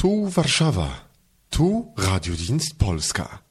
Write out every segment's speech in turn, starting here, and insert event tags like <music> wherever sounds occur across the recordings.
Tu Warszawa. Tu Radiodienst Polska.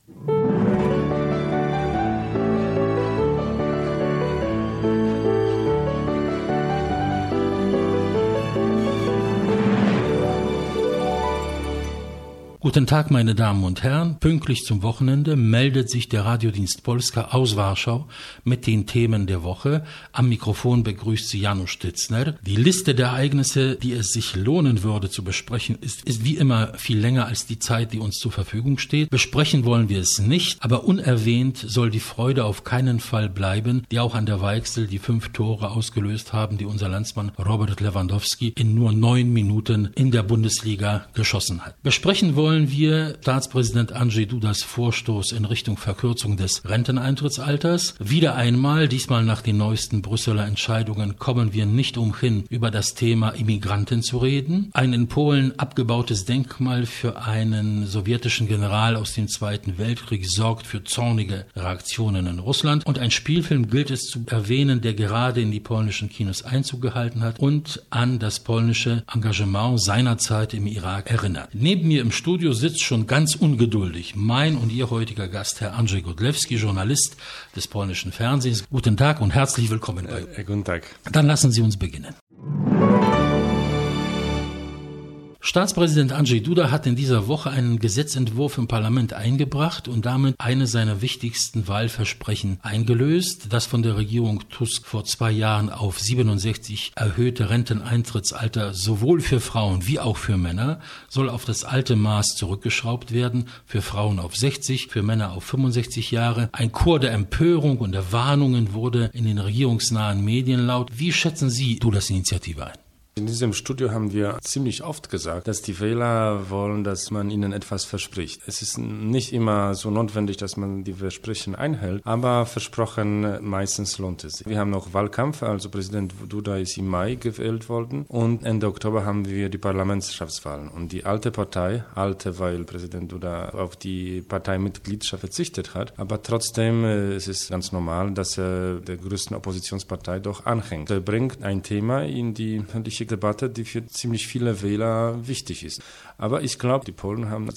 Guten Tag, meine Damen und Herren. Pünktlich zum Wochenende meldet sich der Radiodienst Polska aus Warschau mit den Themen der Woche. Am Mikrofon begrüßt sie Janusz Stitzner. Die Liste der Ereignisse, die es sich lohnen würde zu besprechen, ist, ist wie immer viel länger als die Zeit, die uns zur Verfügung steht. Besprechen wollen wir es nicht, aber unerwähnt soll die Freude auf keinen Fall bleiben, die auch an der Weichsel die fünf Tore ausgelöst haben, die unser Landsmann Robert Lewandowski in nur neun Minuten in der Bundesliga geschossen hat. Besprechen wollen wollen wir Staatspräsident Andrzej Dudas Vorstoß in Richtung Verkürzung des Renteneintrittsalters. Wieder einmal, diesmal nach den neuesten Brüsseler Entscheidungen, kommen wir nicht umhin, über das Thema Immigranten zu reden. Ein in Polen abgebautes Denkmal für einen sowjetischen General aus dem Zweiten Weltkrieg sorgt für zornige Reaktionen in Russland. Und ein Spielfilm gilt es zu erwähnen, der gerade in die polnischen Kinos Einzug gehalten hat und an das polnische Engagement seinerzeit im Irak erinnert. Neben mir im Studio Studio sitzt schon ganz ungeduldig mein und Ihr heutiger Gast, Herr Andrzej Godlewski, Journalist des polnischen Fernsehens. Guten Tag und herzlich willkommen bei äh, Guten Tag. Dann lassen Sie uns beginnen. Staatspräsident Andrzej Duda hat in dieser Woche einen Gesetzentwurf im Parlament eingebracht und damit eine seiner wichtigsten Wahlversprechen eingelöst. Das von der Regierung Tusk vor zwei Jahren auf 67 erhöhte Renteneintrittsalter sowohl für Frauen wie auch für Männer soll auf das alte Maß zurückgeschraubt werden, für Frauen auf 60, für Männer auf 65 Jahre. Ein Chor der Empörung und der Warnungen wurde in den regierungsnahen Medien laut. Wie schätzen Sie Dudas Initiative ein? In diesem Studio haben wir ziemlich oft gesagt, dass die Wähler wollen, dass man ihnen etwas verspricht. Es ist nicht immer so notwendig, dass man die Versprechen einhält, aber versprochen meistens lohnt es sich. Wir haben noch Wahlkampf, also Präsident Duda ist im Mai gewählt worden und Ende Oktober haben wir die Parlamentschaftswahlen. Und die alte Partei, alte, weil Präsident Duda auf die Parteimitgliedschaft verzichtet hat, aber trotzdem äh, es ist ganz normal, dass er der größten Oppositionspartei doch anhängt. Er bringt ein Thema in die öffentliche Debatte, die für ziemlich viele Wähler wichtig ist. Aber ich glaube, die Polen haben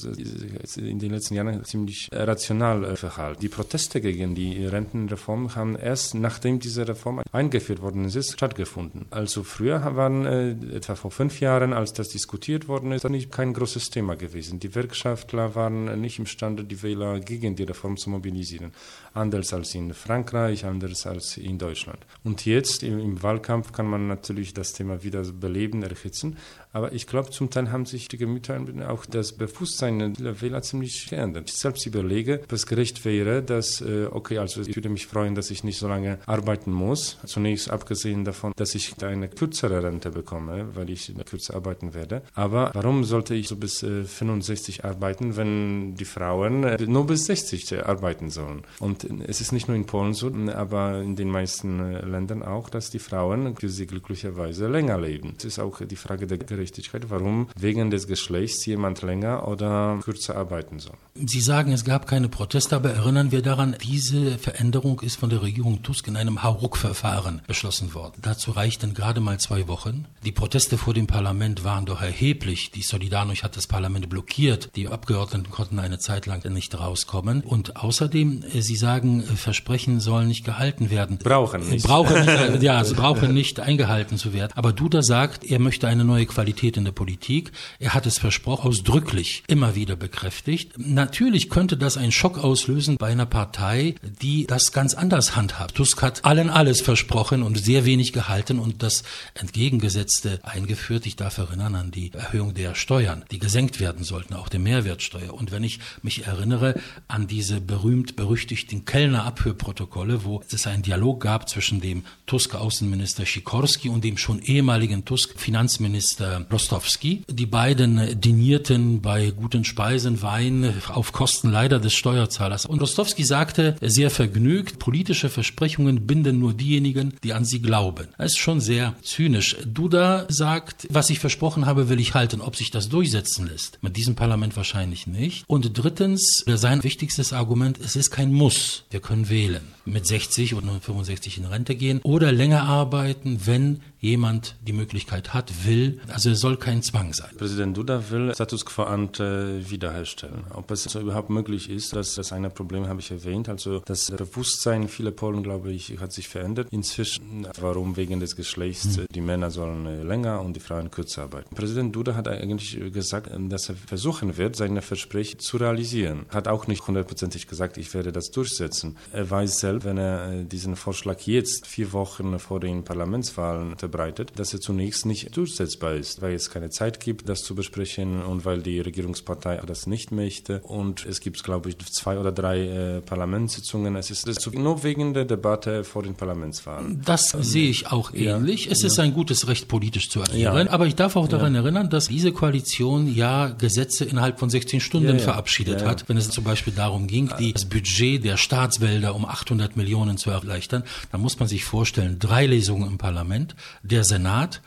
in den letzten Jahren ziemlich rational äh, verhalten. Die Proteste gegen die Rentenreform haben erst nachdem diese Reform eingeführt worden ist, stattgefunden. Also früher waren äh, etwa vor fünf Jahren, als das diskutiert worden ist, nicht kein großes Thema gewesen. Die Gewerkschaftler waren nicht imstande, die Wähler gegen die Reform zu mobilisieren. Anders als in Frankreich, anders als in Deutschland. Und jetzt im, Wahlkampf kann man natürlich das Thema wieder beleben, erhitzen. Aber ich glaube, zum Teil haben sich die Gemüter, auch das Bewusstsein der Wähler ziemlich geändert. Ich selbst überlege, was gerecht wäre, dass, äh, okay, also ich würde mich freuen, dass ich nicht so lange arbeiten muss. Zunächst abgesehen davon, dass ich eine kürzere Rente bekomme, weil ich kürzer arbeiten werde. Aber warum sollte ich so bis 65 äh, arbeiten, wenn die Frauen äh, nur bis 60 arbeiten sollen? Und es ist nicht nur in Polen so, aber in den meisten Ländern auch, dass die Frauen für sie glücklicherweise länger leben. Es ist auch die Frage der Gerechtigkeit, warum wegen des Geschlechts jemand länger oder kürzer arbeiten soll. Sie sagen, es gab keine Proteste, aber erinnern wir daran, diese Veränderung ist von der Regierung Tusk in einem Hauruck-Verfahren beschlossen worden. Dazu reichten gerade mal zwei Wochen. Die Proteste vor dem Parlament waren doch erheblich. Die Solidarność hat das Parlament blockiert. Die Abgeordneten konnten eine Zeit lang nicht rauskommen. Und außerdem, äh, Sie sagen, äh, Versprechen sollen nicht gehalten werden. Brauchen nicht. Brauchen, <laughs> ja, sie brauchen nicht eingehalten zu werden. Aber Duda sagt, er möchte eine neue Qualität Qualität in der Politik. Er hat es versprochen, ausdrücklich immer wieder bekräftigt. Natürlich könnte das einen Schock auslösen bei einer Partei, die das ganz anders handhabt. Tusk hat allen alles versprochen und sehr wenig gehalten und das Entgegengesetzte eingeführt. Ich darf erinnern an die Erhöhung der Steuern, die gesenkt werden sollten, auch der Mehrwertsteuer. Und wenn ich mich erinnere an diese berühmt-berüchtigten Kellner-Abhörprotokolle, wo es einen Dialog gab zwischen dem Tusk-Außenminister Sikorski und dem schon ehemaligen Tusk-Finanzminister Rostowski. Die beiden dinierten bei guten Speisen, Wein auf Kosten leider des Steuerzahlers. Und Rostowski sagte sehr vergnügt, politische Versprechungen binden nur diejenigen, die an sie glauben. Das ist schon sehr zynisch. Duda sagt, was ich versprochen habe, will ich halten. Ob sich das durchsetzen lässt, mit diesem Parlament wahrscheinlich nicht. Und drittens, sein wichtigstes Argument, es ist kein Muss. Wir können wählen. Mit 60 oder 65 in Rente gehen oder länger arbeiten, wenn jemand die Möglichkeit hat, will. Also soll kein Zwang sein. Präsident Duda will Status quo ante wiederherstellen. Ob es so überhaupt möglich ist, das, das eine Problem habe ich erwähnt. Also das Bewusstsein vieler Polen, glaube ich, hat sich verändert. Inzwischen, warum wegen des Geschlechts, mhm. die Männer sollen länger und die Frauen kürzer arbeiten. Präsident Duda hat eigentlich gesagt, dass er versuchen wird, seine Versprechen zu realisieren. Hat auch nicht hundertprozentig gesagt, ich werde das durchsetzen. Er weiß selbst, wenn er diesen Vorschlag jetzt vier Wochen vor den Parlamentswahlen unterbreitet, dass er zunächst nicht durchsetzbar ist, weil es keine Zeit gibt, das zu besprechen und weil die Regierungspartei das nicht möchte. Und es gibt, glaube ich, zwei oder drei äh, Parlamentssitzungen. Es ist, nur wegen der Debatte vor den Parlamentswahlen. Das ähm, sehe ich auch ähnlich. Ja, es ja. ist ein gutes Recht, politisch zu agieren. Ja. Aber ich darf auch daran erinnern, dass diese Koalition ja Gesetze innerhalb von 16 Stunden verabschiedet hat. Wenn es zum Beispiel darum ging, das Budget der Staatswälder um 800 Millionen zu erleichtern, dann muss man sich vorstellen, drei Lesungen im Parlament, der Senat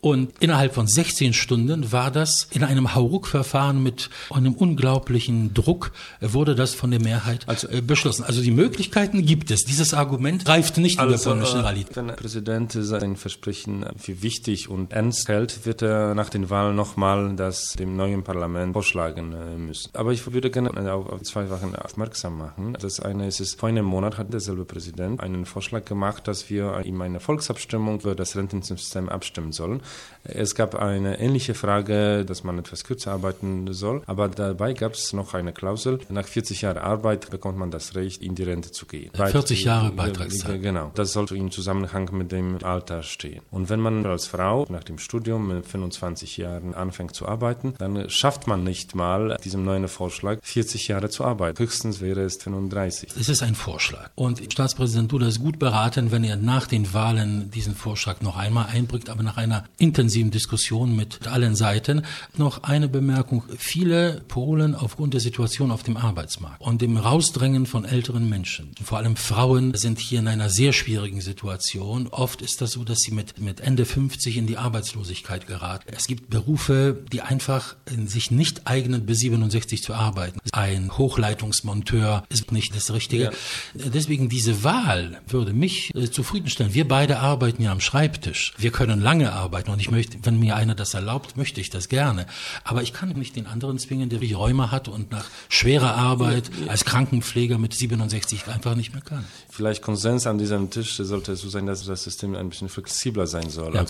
und innerhalb von 16 Stunden war das in einem Hauruck-Verfahren mit einem unglaublichen Druck, wurde das von der Mehrheit also, äh, beschlossen. Also die Möglichkeiten gibt es. Dieses Argument greift nicht also, in der polnischen Realität. Wenn der Präsident sein Versprechen für wichtig und ernst hält, wird er nach den Wahlen nochmal das dem neuen Parlament vorschlagen äh, müssen. Aber ich würde gerne auf, zwei Sachen aufmerksam machen. Das eine ist, es, vor einem Monat hat derselbe Präsident einen Vorschlag gemacht, dass wir ihm eine Volksabstimmung über das Rentensystem abstimmen sollen. Es gab eine ähnliche Frage, dass man etwas kürzer arbeiten soll, aber dabei gab es noch eine Klausel. Nach 40 Jahren Arbeit bekommt man das Recht, in die Rente zu gehen. 40 Jahre Beitragszeit. Genau. Das sollte im Zusammenhang mit dem Alter stehen. Und wenn man als Frau nach dem Studium mit 25 Jahren anfängt zu arbeiten, dann schafft man nicht mal diesem neuen Vorschlag 40 Jahre zu arbeiten. Höchstens wäre es 35. Es ist ein Vorschlag. Und Staatspräsident Duda ist gut beraten, wenn er nach den Wahlen diesen Vorschlag noch einmal einbringt, aber nach einer intensiven Diskussion mit allen Seiten. Noch eine Bemerkung. Viele Polen aufgrund der Situation auf dem Arbeitsmarkt und dem Rausdrängen von älteren Menschen, vor allem Frauen, sind hier in einer sehr schwierigen Situation. Oft ist das so, dass sie mit, mit Ende 50 in die Arbeitslosigkeit geraten. Es gibt Berufe, die einfach sich nicht eignen, bis 67 zu arbeiten. Ein Hochleitungsmonteur ist nicht das Richtige. Ja. Deswegen diese Wahl würde mich äh, zufriedenstellen. Wir beide arbeiten ja am Schreibtisch. Wir können lange arbeiten arbeiten. Und ich möchte, wenn mir einer das erlaubt, möchte ich das gerne. Aber ich kann nicht den anderen zwingen, der wie Rheuma hat und nach schwerer Arbeit als Krankenpfleger mit 67 einfach nicht mehr kann. Vielleicht Konsens an diesem Tisch sollte so sein, dass das System ein bisschen flexibler sein soll. Ja.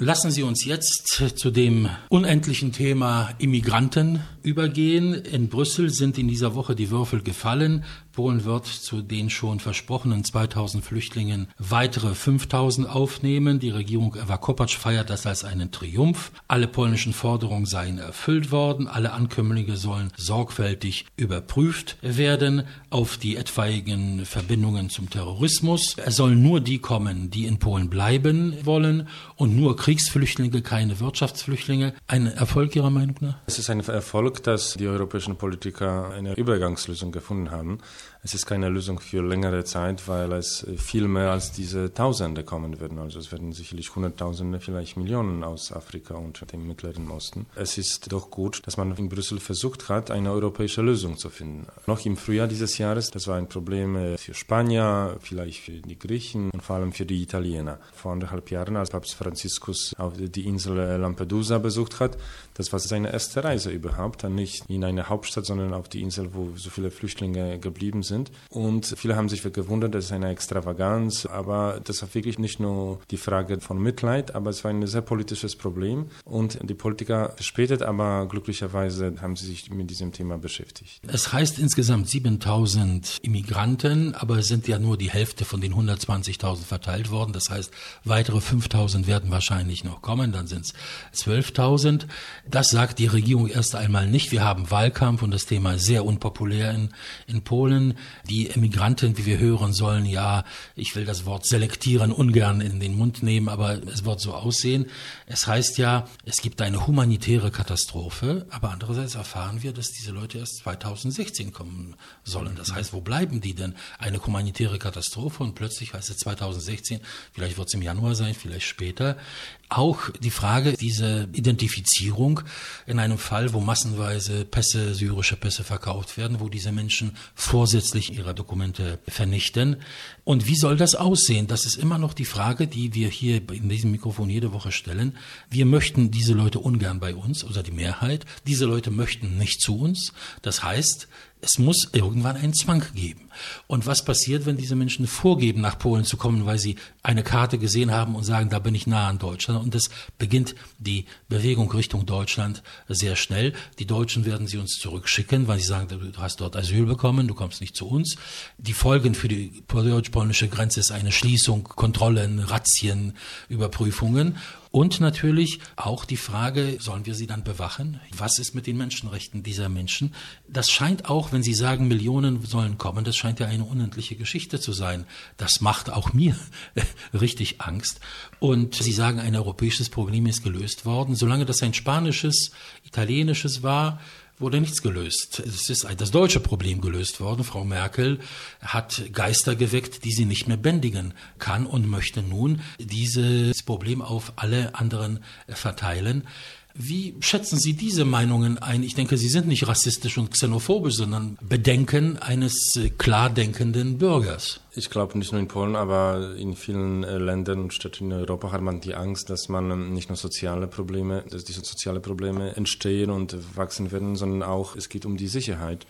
Lassen Sie uns jetzt zu dem unendlichen Thema Immigranten übergehen. In Brüssel sind in dieser Woche die Würfel gefallen. Polen wird zu den schon versprochenen 2000 Flüchtlingen weitere 5000 aufnehmen. Die Regierung Ewa Kopacz feiert das als einen Triumph. Alle polnischen Forderungen seien erfüllt worden. Alle Ankömmlinge sollen sorgfältig überprüft werden auf die etwaigen Verbindungen zum Terrorismus. Es sollen nur die kommen, die in Polen bleiben wollen und nur Kriegsflüchtlinge, keine Wirtschaftsflüchtlinge. Ein Erfolg Ihrer Meinung nach? Es ist ein Erfolg, dass die europäischen Politiker eine Übergangslösung gefunden haben. Es ist keine Lösung für längere Zeit, weil es viel mehr als diese Tausende kommen werden. Also es werden sicherlich Hunderttausende, vielleicht Millionen aus Afrika und dem Mittleren Osten. Es ist doch gut, dass man in Brüssel versucht hat, eine europäische Lösung zu finden. Noch im Frühjahr dieses Jahres, das war ein Problem äh, für Spanier, vielleicht für die Griechen und vor allem für die Italiener. Vor anderthalb Jahren, als Papst Franziskus auf die Insel Lampedusa besucht hat, das war seine erste Reise überhaupt, nicht in eine Hauptstadt, sondern auf die Insel, wo so viele Flüchtlinge geblieben sind. Und viele haben sich gewundert, das ist eine Extravaganz, aber das war wirklich nicht nur die Frage von Mitleid, aber es war ein sehr politisches Problem. Und die Politiker später, aber glücklicherweise haben sie sich mit diesem Thema beschäftigt. Es heißt insgesamt 7000 Immigranten, aber es sind ja nur die Hälfte von den 120.000 verteilt worden. Das heißt, weitere 5000 werden wahrscheinlich noch kommen, dann sind es 12.000. Das sagt die Regierung erst einmal nicht. Wir haben Wahlkampf und das Thema ist sehr unpopulär in, in Polen. Die Emigranten, wie wir hören sollen, ja, ich will das Wort selektieren ungern in den Mund nehmen, aber es wird so aussehen. Es heißt ja, es gibt eine humanitäre Katastrophe, aber andererseits erfahren wir, dass diese Leute erst 2016 kommen sollen. Das heißt, wo bleiben die denn? Eine humanitäre Katastrophe und plötzlich heißt es 2016, vielleicht wird es im Januar sein, vielleicht später. Auch die Frage, diese Identifizierung in einem Fall, wo massenweise Pässe, syrische Pässe verkauft werden, wo diese Menschen vorsätzlich ihre Dokumente vernichten. Und wie soll das aussehen? Das ist immer noch die Frage, die wir hier in diesem Mikrofon jede Woche stellen. Wir möchten diese Leute ungern bei uns, oder die Mehrheit. Diese Leute möchten nicht zu uns. Das heißt, es muss irgendwann einen Zwang geben. Und was passiert, wenn diese Menschen vorgeben, nach Polen zu kommen, weil sie eine Karte gesehen haben und sagen, da bin ich nah an Deutschland? Und es beginnt die Bewegung Richtung Deutschland sehr schnell. Die Deutschen werden sie uns zurückschicken, weil sie sagen, du hast dort Asyl bekommen, du kommst nicht zu uns. Die Folgen für die deutsch-polnische Grenze ist eine Schließung, Kontrollen, Razzien, Überprüfungen. Und natürlich auch die Frage, sollen wir sie dann bewachen? Was ist mit den Menschenrechten dieser Menschen? Das scheint auch, wenn Sie sagen, Millionen sollen kommen, das scheint ja eine unendliche Geschichte zu sein. Das macht auch mir <laughs> richtig Angst. Und Sie sagen, ein europäisches Problem ist gelöst worden. Solange das ein spanisches, italienisches war, wurde nichts gelöst. Es ist das deutsche Problem gelöst worden. Frau Merkel hat Geister geweckt, die sie nicht mehr bändigen kann und möchte nun dieses Problem auf alle anderen verteilen. Wie schätzen Sie diese Meinungen ein? Ich denke, sie sind nicht rassistisch und xenophobisch, sondern Bedenken eines äh, klar denkenden Bürgers. Ich glaube nicht nur in Polen, aber in vielen äh, Ländern und Städten in Europa hat man die Angst, dass man ähm, nicht nur soziale Probleme, dass diese soziale Probleme entstehen und wachsen werden, sondern auch es geht um die Sicherheit.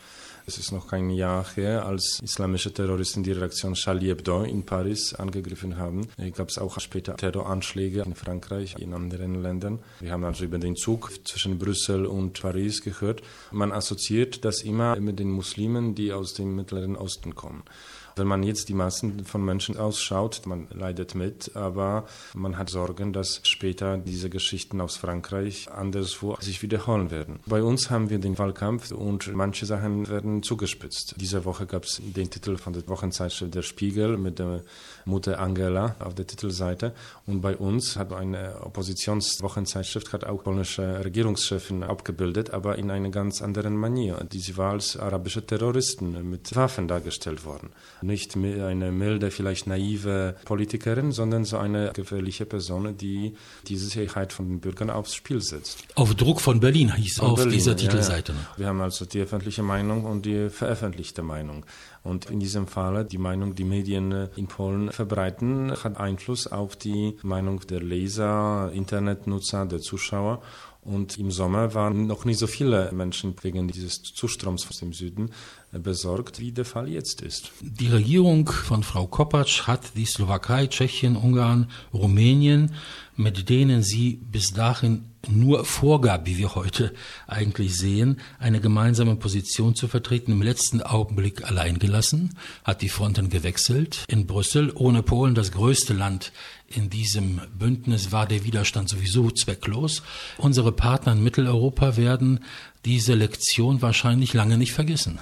Es ist noch kein Jahr her, als islamische Terroristen die Redaktion Charlie Hebdo in Paris angegriffen haben. Es gab auch später Terroranschläge in Frankreich, in anderen Ländern. Wir haben also über den Zug zwischen Brüssel und Paris gehört. Man assoziiert das immer mit den Muslimen, die aus dem Mittleren Osten kommen. Wenn man jetzt die Massen von Menschen ausschaut, man leidet mit, aber man hat Sorgen, dass später diese Geschichten aus Frankreich anderswo sich wiederholen werden. Bei uns haben wir den Wahlkampf und manche Sachen werden zugespitzt. Diese Woche gab es den Titel von der Wochenzeitschrift Der Spiegel mit der Mutter Angela auf der Titelseite und bei uns hat eine Oppositionswochenzeitschrift hat auch polnische Regierungschefin abgebildet, aber in einer ganz anderen Manier. Sie war als arabische Terroristen mit Waffen dargestellt worden nicht eine milde, vielleicht naive Politikerin, sondern so eine gefährliche Person, die diese Sicherheit von den Bürgern aufs Spiel setzt. Auf Druck von Berlin hieß von auf Berlin, dieser Titelseite. Ja, ja. Wir haben also die öffentliche Meinung und die veröffentlichte Meinung. Und in diesem Fall die Meinung, die Medien in Polen verbreiten, hat Einfluss auf die Meinung der Leser, Internetnutzer, der Zuschauer. Und im Sommer waren noch nicht so viele Menschen wegen dieses Zustroms aus dem Süden besorgt, wie der Fall jetzt ist. Die Regierung von Frau Kopacz hat die Slowakei, Tschechien, Ungarn, Rumänien, mit denen sie bis dahin nur vorgab, wie wir heute eigentlich sehen, eine gemeinsame Position zu vertreten, im letzten Augenblick allein gelassen, hat die Fronten gewechselt. In Brüssel, ohne Polen das größte Land in diesem Bündnis, war der Widerstand sowieso zwecklos. Unsere Partner in Mitteleuropa werden diese Lektion wahrscheinlich lange nicht vergessen.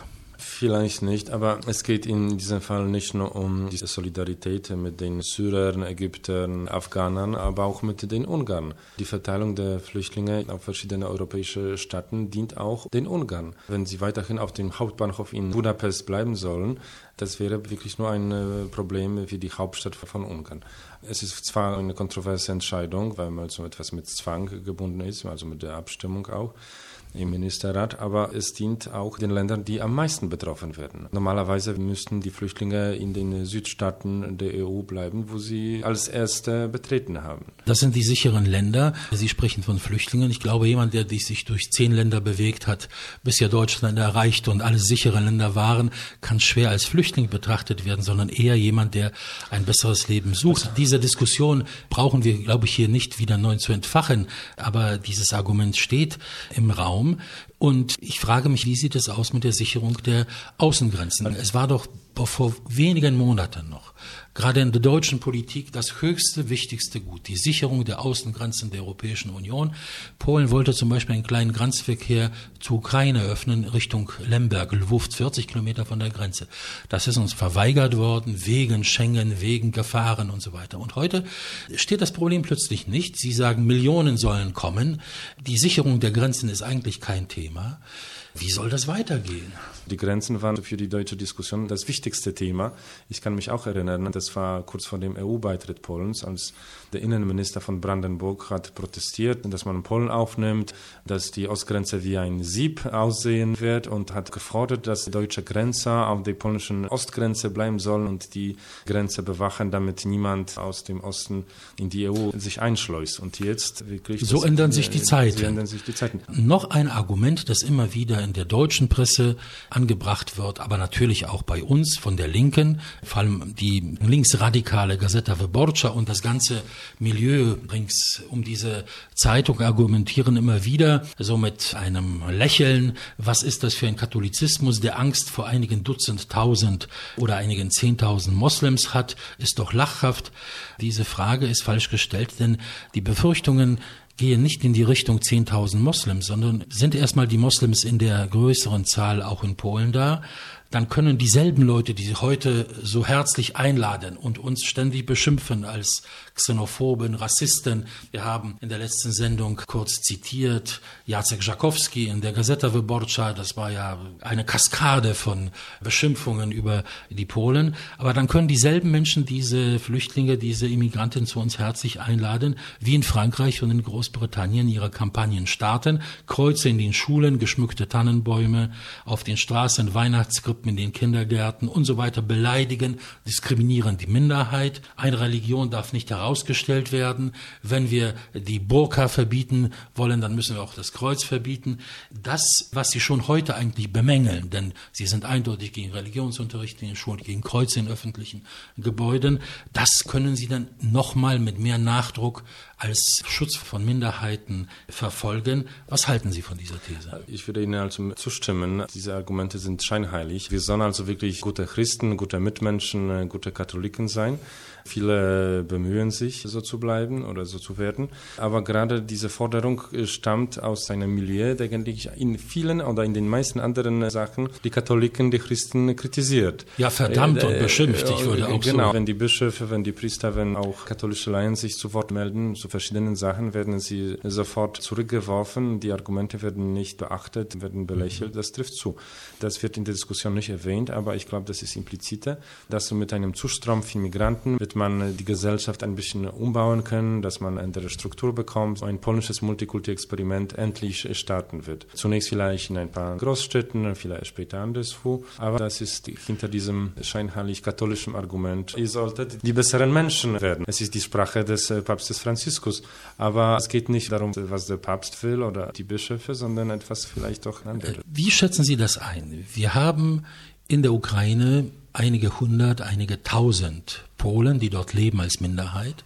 Vielleicht nicht, aber es geht in diesem Fall nicht nur um diese Solidarität mit den Syrern, Ägyptern, Afghanern, aber auch mit den Ungarn. Die Verteilung der Flüchtlinge auf verschiedene europäische Staaten dient auch den Ungarn. Wenn sie weiterhin auf dem Hauptbahnhof in Budapest bleiben sollen, das wäre wirklich nur ein äh, Problem für die Hauptstadt von Ungarn. Es ist zwar eine kontroverse Entscheidung, weil man so etwas mit Zwang gebunden ist, also mit der Abstimmung auch im Ministerrat, aber es dient auch den Ländern, die am meisten betroffen werden. Normalerweise müssten die Flüchtlinge in den Südstaaten der EU bleiben, wo sie als erste betreten haben. Das sind die sicheren Länder. Sie sprechen von Flüchtlingen. Ich glaube, jemand, der sich durch zehn Länder bewegt hat, bis ja Deutschland erreicht und alle sichere Länder waren, kann schwer als Flüchtling betrachtet werden, sondern eher jemand, der ein besseres Leben sucht. Diese Diskussion brauchen wir, glaube ich, hier nicht wieder neu zu entfachen, aber dieses Argument steht im Raum. Raum. Und ich frage mich, wie sieht es aus mit der Sicherung der Außengrenzen? Es war doch vor wenigen Monaten noch gerade in der deutschen Politik das höchste, wichtigste Gut, die Sicherung der Außengrenzen der Europäischen Union. Polen wollte zum Beispiel einen kleinen Grenzverkehr zur Ukraine öffnen, Richtung Lemberg, Lwów, 40 Kilometer von der Grenze. Das ist uns verweigert worden, wegen Schengen, wegen Gefahren und so weiter. Und heute steht das Problem plötzlich nicht. Sie sagen, Millionen sollen kommen. Die Sicherung der Grenzen ist eigentlich kein Thema. Wie soll das weitergehen? Die Grenzen waren für die deutsche Diskussion das wichtigste Thema. Ich kann mich auch erinnern, das war kurz vor dem EU-Beitritt Polens, als der Innenminister von Brandenburg hat protestiert, dass man Polen aufnimmt, dass die Ostgrenze wie ein Sieb aussehen wird und hat gefordert, dass die deutsche Grenze auf der polnischen Ostgrenze bleiben soll und die Grenze bewachen, damit niemand aus dem Osten in die EU sich einschleust. Und jetzt wirklich. So das, ändern sich die Zeiten. ändern sich die Zeiten. Noch ein Argument, das immer wieder in der deutschen Presse angebracht wird, aber natürlich auch bei uns von der Linken, vor allem die linksradikale Gazeta Wyborcza und das ganze Milieu rings um diese Zeitung argumentieren immer wieder so mit einem Lächeln, was ist das für ein Katholizismus, der Angst vor einigen Dutzend Tausend oder einigen Zehntausend Moslems hat, ist doch lachhaft. Diese Frage ist falsch gestellt, denn die Befürchtungen gehen nicht in die Richtung 10.000 Moslems, sondern sind erstmal die Moslems in der größeren Zahl auch in Polen da dann können dieselben Leute, die heute so herzlich einladen und uns ständig beschimpfen als Xenophoben, Rassisten, wir haben in der letzten Sendung kurz zitiert Jacek Żakowski in der Gazeta Wyborcza, das war ja eine Kaskade von Beschimpfungen über die Polen, aber dann können dieselben Menschen diese Flüchtlinge, diese Immigranten zu uns herzlich einladen, wie in Frankreich und in Großbritannien ihre Kampagnen starten, Kreuze in den Schulen, geschmückte Tannenbäume, auf den Straßen Weihnachtskrippen Gruppen in den Kindergärten und so weiter beleidigen, diskriminieren die Minderheit. Eine Religion darf nicht herausgestellt werden. Wenn wir die Burka verbieten wollen, dann müssen wir auch das Kreuz verbieten. Das, was sie schon heute eigentlich bemängeln, denn sie sind eindeutig gegen Religionsunterricht in den Schulen, gegen Kreuze in öffentlichen Gebäuden, das können sie dann nochmal mit mehr Nachdruck als Schutz von Minderheiten verfolgen. Was halten Sie von dieser These? Ich würde Ihnen also zustimmen. Diese Argumente sind scheinheilig. Wir sollen also wirklich gute Christen, gute Mitmenschen, äh, gute Katholiken sein. Viele bemühen sich, so zu bleiben oder so zu werden. Aber gerade diese Forderung stammt aus einem Milieu, der eigentlich in vielen oder in den meisten anderen Sachen die Katholiken, die Christen kritisiert. Ja, verdammt äh, und beschimpft, ich würde auch Genau, so. wenn die Bischöfe, wenn die Priester, wenn auch katholische Laien sich zu Wort melden zu verschiedenen Sachen, werden sie sofort zurückgeworfen. Die Argumente werden nicht beachtet, werden belächelt. Das trifft zu. Das wird in der Diskussion nicht erwähnt, aber ich glaube, das ist implizite, dass mit einem Zustrom von Migranten wird man die Gesellschaft ein bisschen umbauen können, dass man eine andere Struktur bekommt, ein polnisches Multikulti-Experiment endlich starten wird. Zunächst vielleicht in ein paar Großstädten, vielleicht später anderswo, aber das ist hinter diesem scheinheilig katholischen Argument. Ihr solltet die besseren Menschen werden. Es ist die Sprache des äh, Papstes Franziskus, aber es geht nicht darum, was der Papst will oder die Bischöfe, sondern etwas vielleicht doch anderes. Wie schätzen Sie das ein? Wir haben in der Ukraine einige hundert, einige tausend Polen, die dort leben als Minderheit,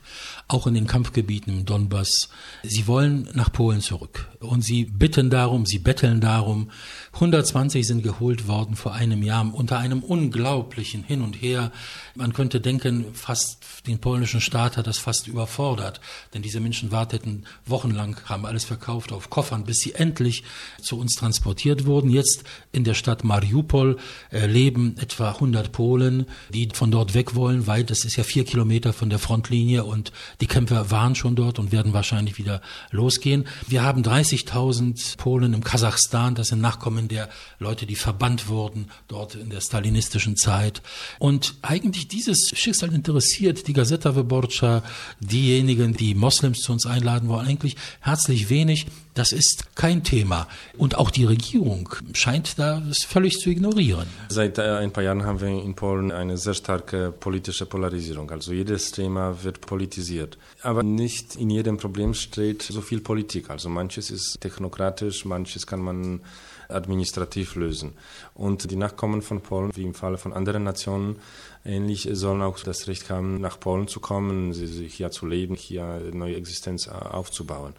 auch in den Kampfgebieten im Donbass. Sie wollen nach Polen zurück und sie bitten darum, sie betteln darum. 120 sind geholt worden vor einem Jahr unter einem unglaublichen Hin und Her. Man könnte denken, fast den polnischen Staat hat das fast überfordert, denn diese Menschen warteten wochenlang, haben alles verkauft auf Koffern, bis sie endlich zu uns transportiert wurden. Jetzt in der Stadt Mariupol äh, leben etwa 100 Polen, die von dort weg wollen, weil das ist ja vier Kilometer von der Frontlinie und die Kämpfer waren schon dort und werden wahrscheinlich wieder losgehen. Wir haben 30.000 Polen im Kasachstan, das sind Nachkommen der Leute, die verbannt wurden dort in der stalinistischen Zeit. Und eigentlich dieses Schicksal interessiert die Gazeta Wyborcza, diejenigen, die Moslems zu uns einladen wollen, eigentlich herzlich wenig. Das ist kein Thema. Und auch die Regierung scheint da völlig zu ignorieren. Seit äh, ein paar Jahren haben wir in Polen eine sehr starke politische Polarisierung. Also jedes Thema wird politisiert. Aber nicht in jedem Problem steht so viel Politik. Also manches ist technokratisch, manches kann man administrativ lösen. Und die Nachkommen von Polen, wie im Falle von anderen Nationen, ähnlich sollen auch das Recht haben, nach Polen zu kommen, hier zu leben, hier eine neue Existenz aufzubauen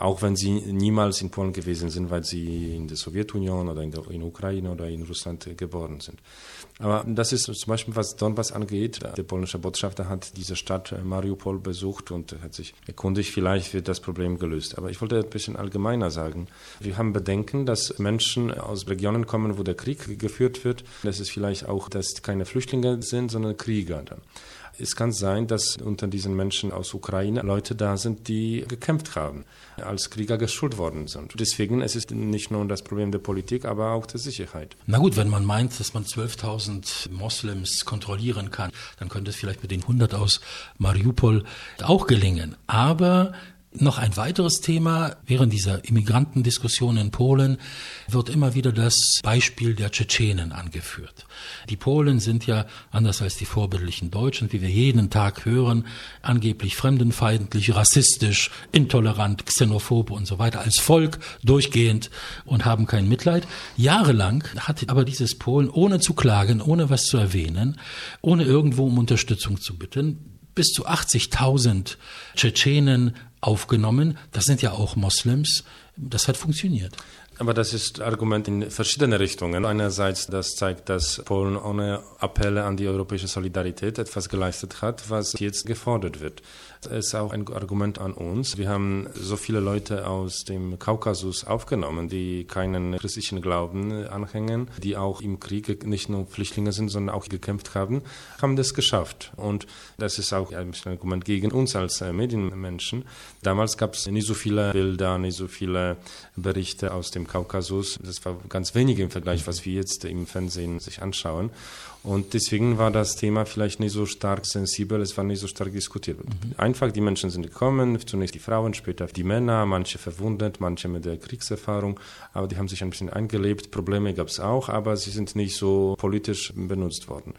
auch wenn sie niemals in Polen gewesen sind, weil sie in der Sowjetunion oder in der in Ukraine oder in Russland geboren sind. Aber das ist zum Beispiel, was Donbass angeht. Der polnische Botschafter hat diese Stadt Mariupol besucht und hat sich erkundigt, vielleicht wird das Problem gelöst. Aber ich wollte ein bisschen allgemeiner sagen. Wir haben Bedenken, dass Menschen aus Regionen kommen, wo der Krieg geführt wird. Das ist vielleicht auch, dass keine Flüchtlinge sind, sondern Krieger dann. Es kann sein, dass unter diesen Menschen aus Ukraine Leute da sind, die gekämpft haben, als Krieger geschult worden sind. Deswegen es ist es nicht nur das Problem der Politik, aber auch der Sicherheit. Na gut, wenn man meint, dass man 12.000 Moslems kontrollieren kann, dann könnte es vielleicht mit den 100 aus Mariupol auch gelingen. Aber noch ein weiteres Thema während dieser Immigrantendiskussion in Polen wird immer wieder das Beispiel der Tschetschenen angeführt. Die Polen sind ja, anders als die vorbildlichen Deutschen, wie wir jeden Tag hören, angeblich fremdenfeindlich, rassistisch, intolerant, xenophob und so weiter, als Volk durchgehend und haben kein Mitleid. Jahrelang hat aber dieses Polen, ohne zu klagen, ohne was zu erwähnen, ohne irgendwo um Unterstützung zu bitten, bis zu 80.000 Tschetschenen aufgenommen. Das sind ja auch Moslems. Das hat funktioniert. Aber das ist Argument in verschiedene Richtungen. Einerseits, das zeigt, dass Polen ohne Appelle an die europäische Solidarität etwas geleistet hat, was jetzt gefordert wird. Das ist auch ein Argument an uns. Wir haben so viele Leute aus dem Kaukasus aufgenommen, die keinen christlichen Glauben anhängen, die auch im Krieg nicht nur Flüchtlinge sind, sondern auch gekämpft haben, haben das geschafft. Und das ist auch ein Argument gegen uns als Medienmenschen. Damals gab es nicht so viele Bilder, nicht so viele Berichte aus dem Kaukasus. Das war ganz wenig im Vergleich, was wir jetzt im Fernsehen sich anschauen. Und deswegen war das Thema vielleicht nicht so stark sensibel, es war nicht so stark diskutiert. Mhm. Einfach die Menschen sind gekommen, zunächst die Frauen, später die Männer, manche verwundet, manche mit der Kriegserfahrung, aber die haben sich ein bisschen eingelebt. Probleme gab es auch, aber sie sind nicht so politisch benutzt worden.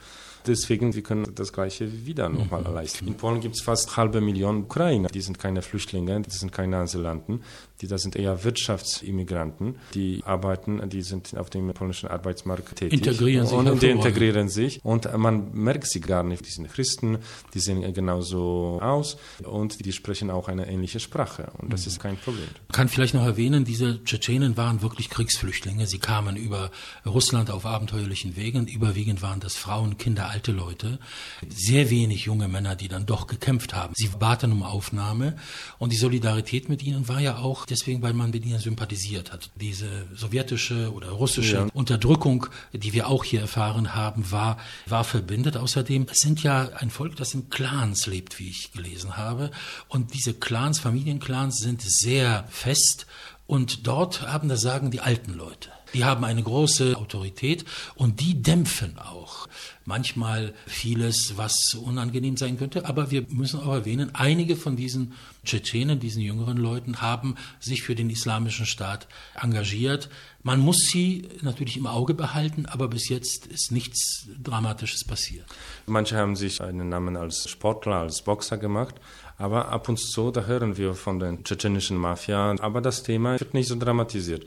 Deswegen, wir können das Gleiche wieder nochmal mhm. leisten. In Polen gibt es fast halbe Million Ukrainer. Die sind keine Flüchtlinge, die sind keine Asylanten. Die, das sind eher Wirtschaftsimmigranten, die arbeiten, die sind auf dem polnischen Arbeitsmarkt tätig. Integrieren sich. Und die integrieren sich. Und man merkt sie gar nicht. Die sind Christen, die sehen genauso aus und die sprechen auch eine ähnliche Sprache. Und das mhm. ist kein Problem. Ich kann vielleicht noch erwähnen, diese Tschetschenen waren wirklich Kriegsflüchtlinge. Sie kamen über Russland auf abenteuerlichen Wegen. Überwiegend waren das Frauen, Kinder, alte Leute, sehr wenig junge Männer, die dann doch gekämpft haben. Sie baten um Aufnahme und die Solidarität mit ihnen war ja auch deswegen, weil man mit ihnen sympathisiert hat. Diese sowjetische oder russische ja. Unterdrückung, die wir auch hier erfahren haben, war, war verbindet. Außerdem sind ja ein Volk, das in Clans lebt, wie ich gelesen habe. Und diese Clans, Familienclans sind sehr fest und dort haben das Sagen die alten Leute. Die haben eine große Autorität und die dämpfen auch manchmal vieles, was unangenehm sein könnte. Aber wir müssen auch erwähnen, einige von diesen Tschetschenen, diesen jüngeren Leuten, haben sich für den Islamischen Staat engagiert. Man muss sie natürlich im Auge behalten, aber bis jetzt ist nichts Dramatisches passiert. Manche haben sich einen Namen als Sportler, als Boxer gemacht. Aber ab und zu, da hören wir von der tschetschenischen Mafia. Aber das Thema wird nicht so dramatisiert.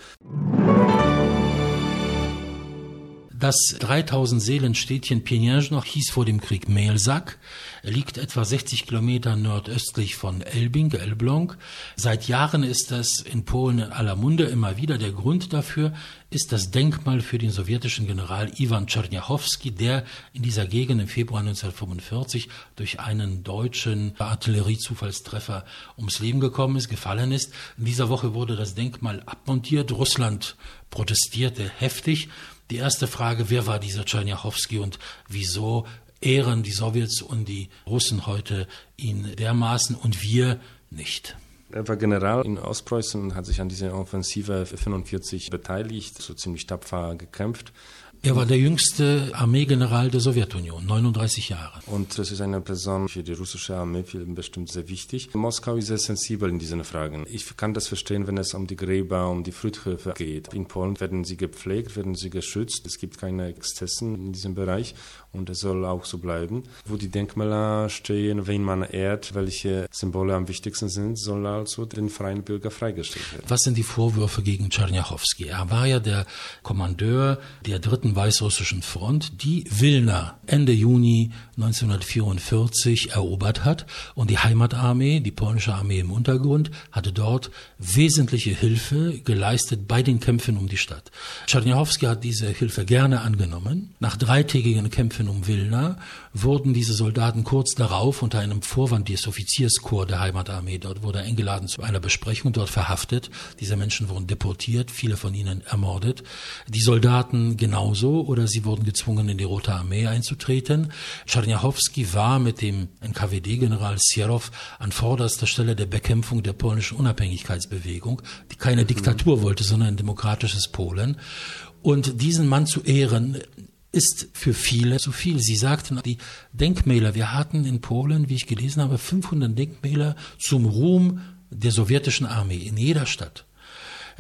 Das 3000 Seelen Städtchen noch hieß vor dem Krieg Mehlsack. Liegt etwa 60 Kilometer nordöstlich von Elbing, Elbląg. Seit Jahren ist das in Polen in aller Munde immer wieder. Der Grund dafür ist das Denkmal für den sowjetischen General Iwan Czerniachowski, der in dieser Gegend im Februar 1945 durch einen deutschen Artilleriezufallstreffer ums Leben gekommen ist, gefallen ist. In dieser Woche wurde das Denkmal abmontiert. Russland protestierte heftig. Die erste Frage, wer war dieser Tschernjachowski und wieso ehren die Sowjets und die Russen heute ihn dermaßen und wir nicht? Er war General in Ostpreußen hat sich an dieser Offensive 45 beteiligt, so ziemlich tapfer gekämpft. Er war der jüngste Armeegeneral der Sowjetunion, 39 Jahre. Und das ist eine Person für die russische Armee bestimmt sehr wichtig. Moskau ist sehr sensibel in diesen Fragen. Ich kann das verstehen, wenn es um die Gräber, um die Friedhöfe geht. In Polen werden sie gepflegt, werden sie geschützt. Es gibt keine Exzessen in diesem Bereich und es soll auch so bleiben. Wo die Denkmäler stehen, wen man ehrt, welche Symbole am wichtigsten sind, soll also den freien Bürger freigestellt werden. Was sind die Vorwürfe gegen Czerniachowski? Er war ja der Kommandeur der dritten weißrussischen Front, die Wilna Ende Juni 1944 erobert hat und die Heimatarmee, die polnische Armee im Untergrund, hatte dort wesentliche Hilfe geleistet bei den Kämpfen um die Stadt. Czerniachowski hat diese Hilfe gerne angenommen. Nach dreitägigen Kämpfen Um Wilna wurden diese Soldaten kurz darauf unter einem Vorwand des Offizierskorps der Heimatarmee, dort wurde er eingeladen zu einer Besprechung, dort verhaftet. Diese Menschen wurden deportiert, viele von ihnen ermordet. Die Soldaten genauso. so oder sie wurden gezwungen, in die Rote Armee einzutreten. Czerniachowski war mit dem NKWD-General Sierov an vorderster Stelle der Bekämpfung der polnischen Unabhängigkeitsbewegung, die keine mhm. Diktatur wollte, sondern ein demokratisches Polen. Und diesen Mann zu ehren, ist für viele zu viel. Sie sagten, die Denkmäler, wir hatten in Polen, wie ich gelesen habe, 500 Denkmäler zum Ruhm der sowjetischen Armee in jeder Stadt.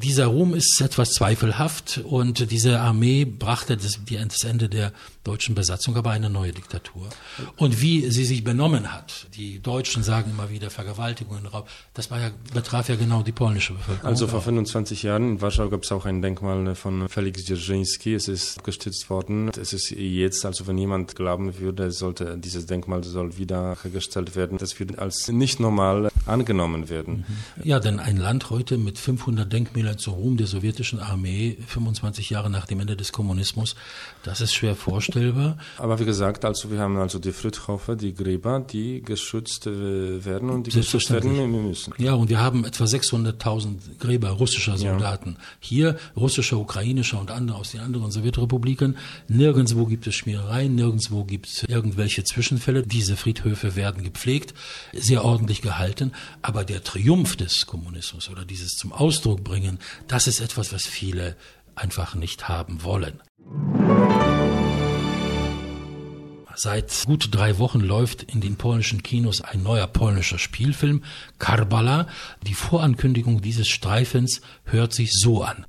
Dieser Ruhm ist etwas zweifelhaft und diese Armee brachte das, das Ende der deutschen Besatzung aber eine neue Diktatur. Und wie sie sich benommen hat, die Deutschen sagen immer wieder Vergewaltigungen, Raub, das war ja, betraf ja genau die polnische Bevölkerung. Also vor 25 Jahren in Warschau gab es auch ein Denkmal von Felix Dzierżyński, es ist gestützt worden. Es ist jetzt, also wenn jemand glauben würde, sollte dieses Denkmal soll wiederhergestellt werden, das wird als nicht normal angenommen werden. Ja, denn ein Land heute mit 500 Denkmälern zu Ruhm der sowjetischen Armee, 25 Jahre nach dem Ende des Kommunismus, das ist schwer vorstellbar. Aber wie gesagt, also wir haben also die Friedhofe, die Gräber, die geschützt äh, werden und die geschützt werden müssen. Ja, und wir haben etwa 600.000 Gräber russischer Soldaten. Ja. Hier russischer, ukrainischer und andere aus den anderen Sowjetrepubliken. Nirgendwo gibt es Schmierereien, nirgendwo gibt es irgendwelche Zwischenfälle. Diese Friedhöfe werden gepflegt, sehr ordentlich gehalten. Aber der Triumph des Kommunismus oder dieses zum Ausdruck bringen, das ist etwas, was viele einfach nicht haben wollen. Seit gut drei Wochen läuft in den polnischen Kinos ein neuer polnischer Spielfilm, Karbala. Die Vorankündigung dieses Streifens hört sich so an.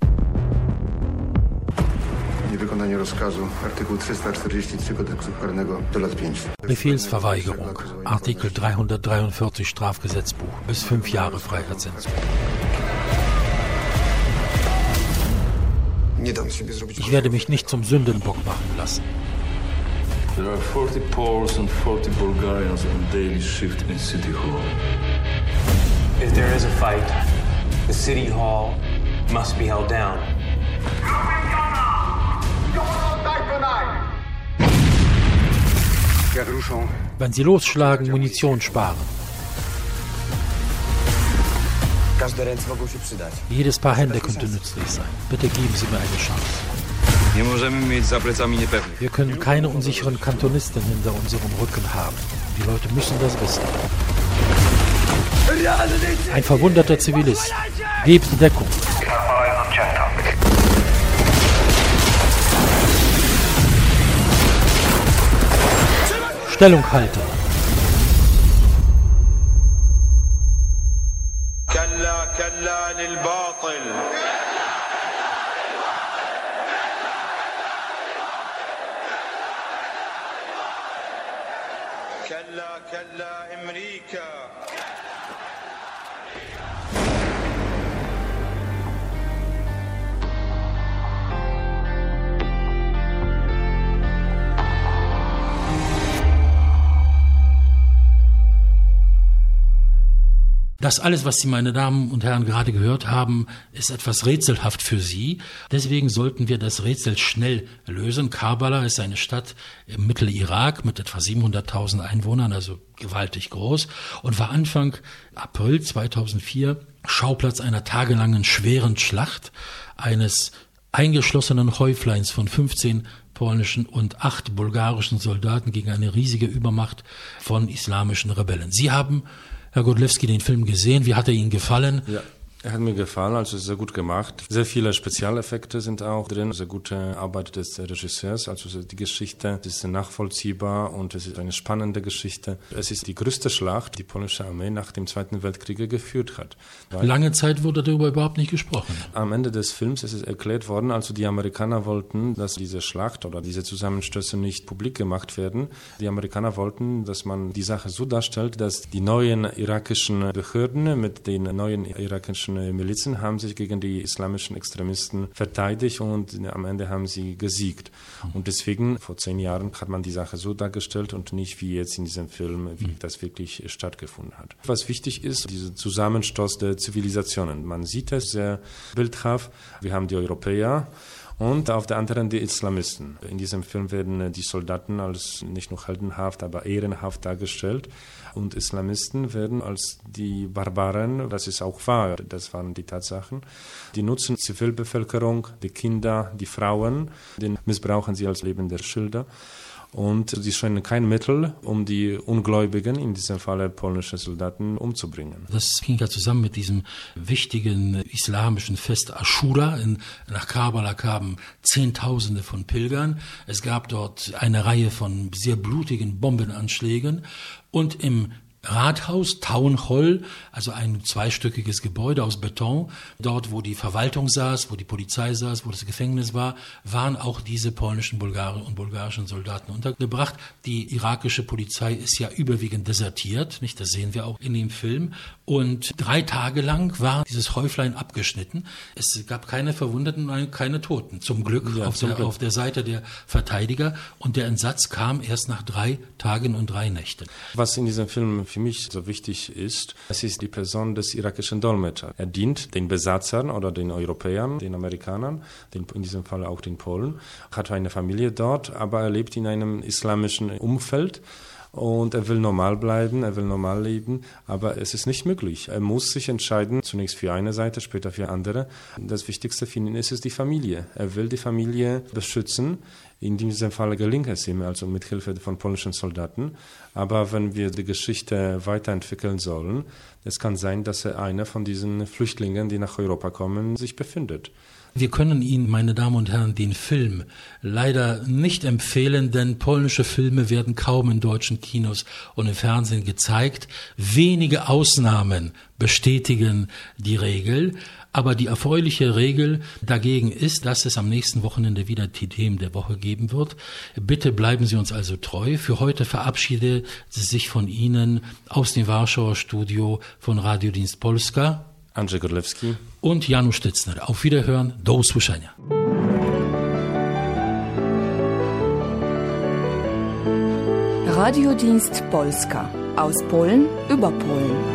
Befehlsverweigerung, Artikel 343 Strafgesetzbuch, bis fünf Jahre Freiheitsentzug. Ich werde mich nicht zum Sündenbock machen lassen. There are 40 Poles and 40 Bulgarians on daily shift in City Hall. If there is a fight, the City Hall must be held down. Wenn sie losschlagen, Munition sparen. Jedes Paar Hände könnte nützlich sein. Bitte geben Sie mir eine Chance. Wir können keine unsicheren Kantonisten hinter unserem Rücken haben. Die Leute müssen das wissen. Ein verwundeter Zivilist. Gebt Deckung. Stellung halten. كلا للباطل كلا كلا أمريكا. Das alles, was Sie, meine Damen und Herren, gerade gehört haben, ist etwas rätselhaft für Sie. Deswegen sollten wir das Rätsel schnell lösen. Karbala ist eine Stadt im Mittelirak mit etwa 700.000 Einwohnern, also gewaltig groß, und war Anfang April 2004 Schauplatz einer tagelangen schweren Schlacht eines eingeschlossenen Häufleins von 15 polnischen und acht bulgarischen Soldaten gegen eine riesige Übermacht von islamischen Rebellen. Sie haben Herr Godlewski den Film gesehen? Wie hat er Ihnen gefallen? Ja. Er hat mir gefallen, also sehr gut gemacht. Sehr viele Spezialeffekte sind auch drin, sehr gute Arbeit des Regisseurs. Also die Geschichte ist nachvollziehbar und es ist eine spannende Geschichte. Es ist die größte Schlacht, die die polnische Armee nach dem Zweiten Weltkrieg geführt hat. Lange Zeit wurde darüber überhaupt nicht gesprochen. Am Ende des Films ist es erklärt worden, also die Amerikaner wollten, dass diese Schlacht oder diese Zusammenstöße nicht publik gemacht werden. Die Amerikaner wollten, dass man die Sache so darstellt, dass die neuen irakischen Behörden mit den neuen irakischen Milizen haben sich gegen die islamischen Extremisten verteidigt und am Ende haben sie gesiegt. Und deswegen, vor zehn Jahren, hat man die Sache so dargestellt und nicht wie jetzt in diesem Film, wie mhm. das wirklich stattgefunden hat. Was wichtig ist, dieser Zusammenstoß der Zivilisationen. Man sieht es sehr bildhaft. Wir haben die Europäer und auf der anderen die Islamisten. In diesem Film werden die Soldaten als nicht nur heldenhaft, aber ehrenhaft dargestellt und Islamisten werden als die Barbaren, das ist auch wahr, das waren die Tatsachen, die nutzen Zivilbevölkerung, die Kinder, die Frauen, den missbrauchen sie als lebende Schilder. Und sie scheinen kein Mittel, um die Ungläubigen, in diesem Falle polnische Soldaten, umzubringen. Das ging ja zusammen mit diesem wichtigen islamischen Fest Ashura. In, nach Karbala kamen Zehntausende von Pilgern. Es gab dort eine Reihe von sehr blutigen Bombenanschlägen. Und im Rathaus, Town Hall, also ein zweistöckiges Gebäude aus Beton. Dort, wo die Verwaltung saß, wo die Polizei saß, wo das Gefängnis war, waren auch diese polnischen Bulgaren und bulgarischen Soldaten untergebracht. Die irakische Polizei ist ja überwiegend desertiert, nicht? Das sehen wir auch in dem Film. Und drei Tage lang war dieses Häuflein abgeschnitten. Es gab keine Verwundeten, keine Toten. Zum Glück, ja, auf, zum der, Glück. auf der Seite der Verteidiger. Und der Entsatz kam erst nach drei Tagen und drei Nächten. Was in diesem Film für mich so wichtig ist, das ist die Person des irakischen Dolmetschers. Er dient den Besatzern oder den Europäern, den Amerikanern, den, in diesem Fall auch den Polen, hat eine Familie dort, aber er lebt in einem islamischen Umfeld und er will normal bleiben, er will normal leben, aber es ist nicht möglich. Er muss sich entscheiden, zunächst für eine Seite, später für andere. Das Wichtigste für ihn ist es die Familie. Er will die Familie beschützen. In diesem Fall gelingt es ihm, also mit Hilfe von polnischen Soldaten. Aber wenn wir die Geschichte weiterentwickeln sollen, es kann sein, dass er einer von diesen Flüchtlingen, die nach Europa kommen, sich befindet. Wir können Ihnen, meine Damen und Herren, den Film leider nicht empfehlen, denn polnische Filme werden kaum in deutschen Kinos und im Fernsehen gezeigt. Wenige Ausnahmen bestätigen die Regel. Aber die erfreuliche Regel dagegen ist, dass es am nächsten Wochenende wieder die Themen der Woche geben wird. Bitte bleiben Sie uns also treu. Für heute verabschiede sich von Ihnen aus dem Warschauer Studio von Radiodienst Polska. Andrzej Godlewski und Janusz Sztycner. Auf Wiederhören, do usłyszenia. Radiodienst Polska aus Polen über Polen.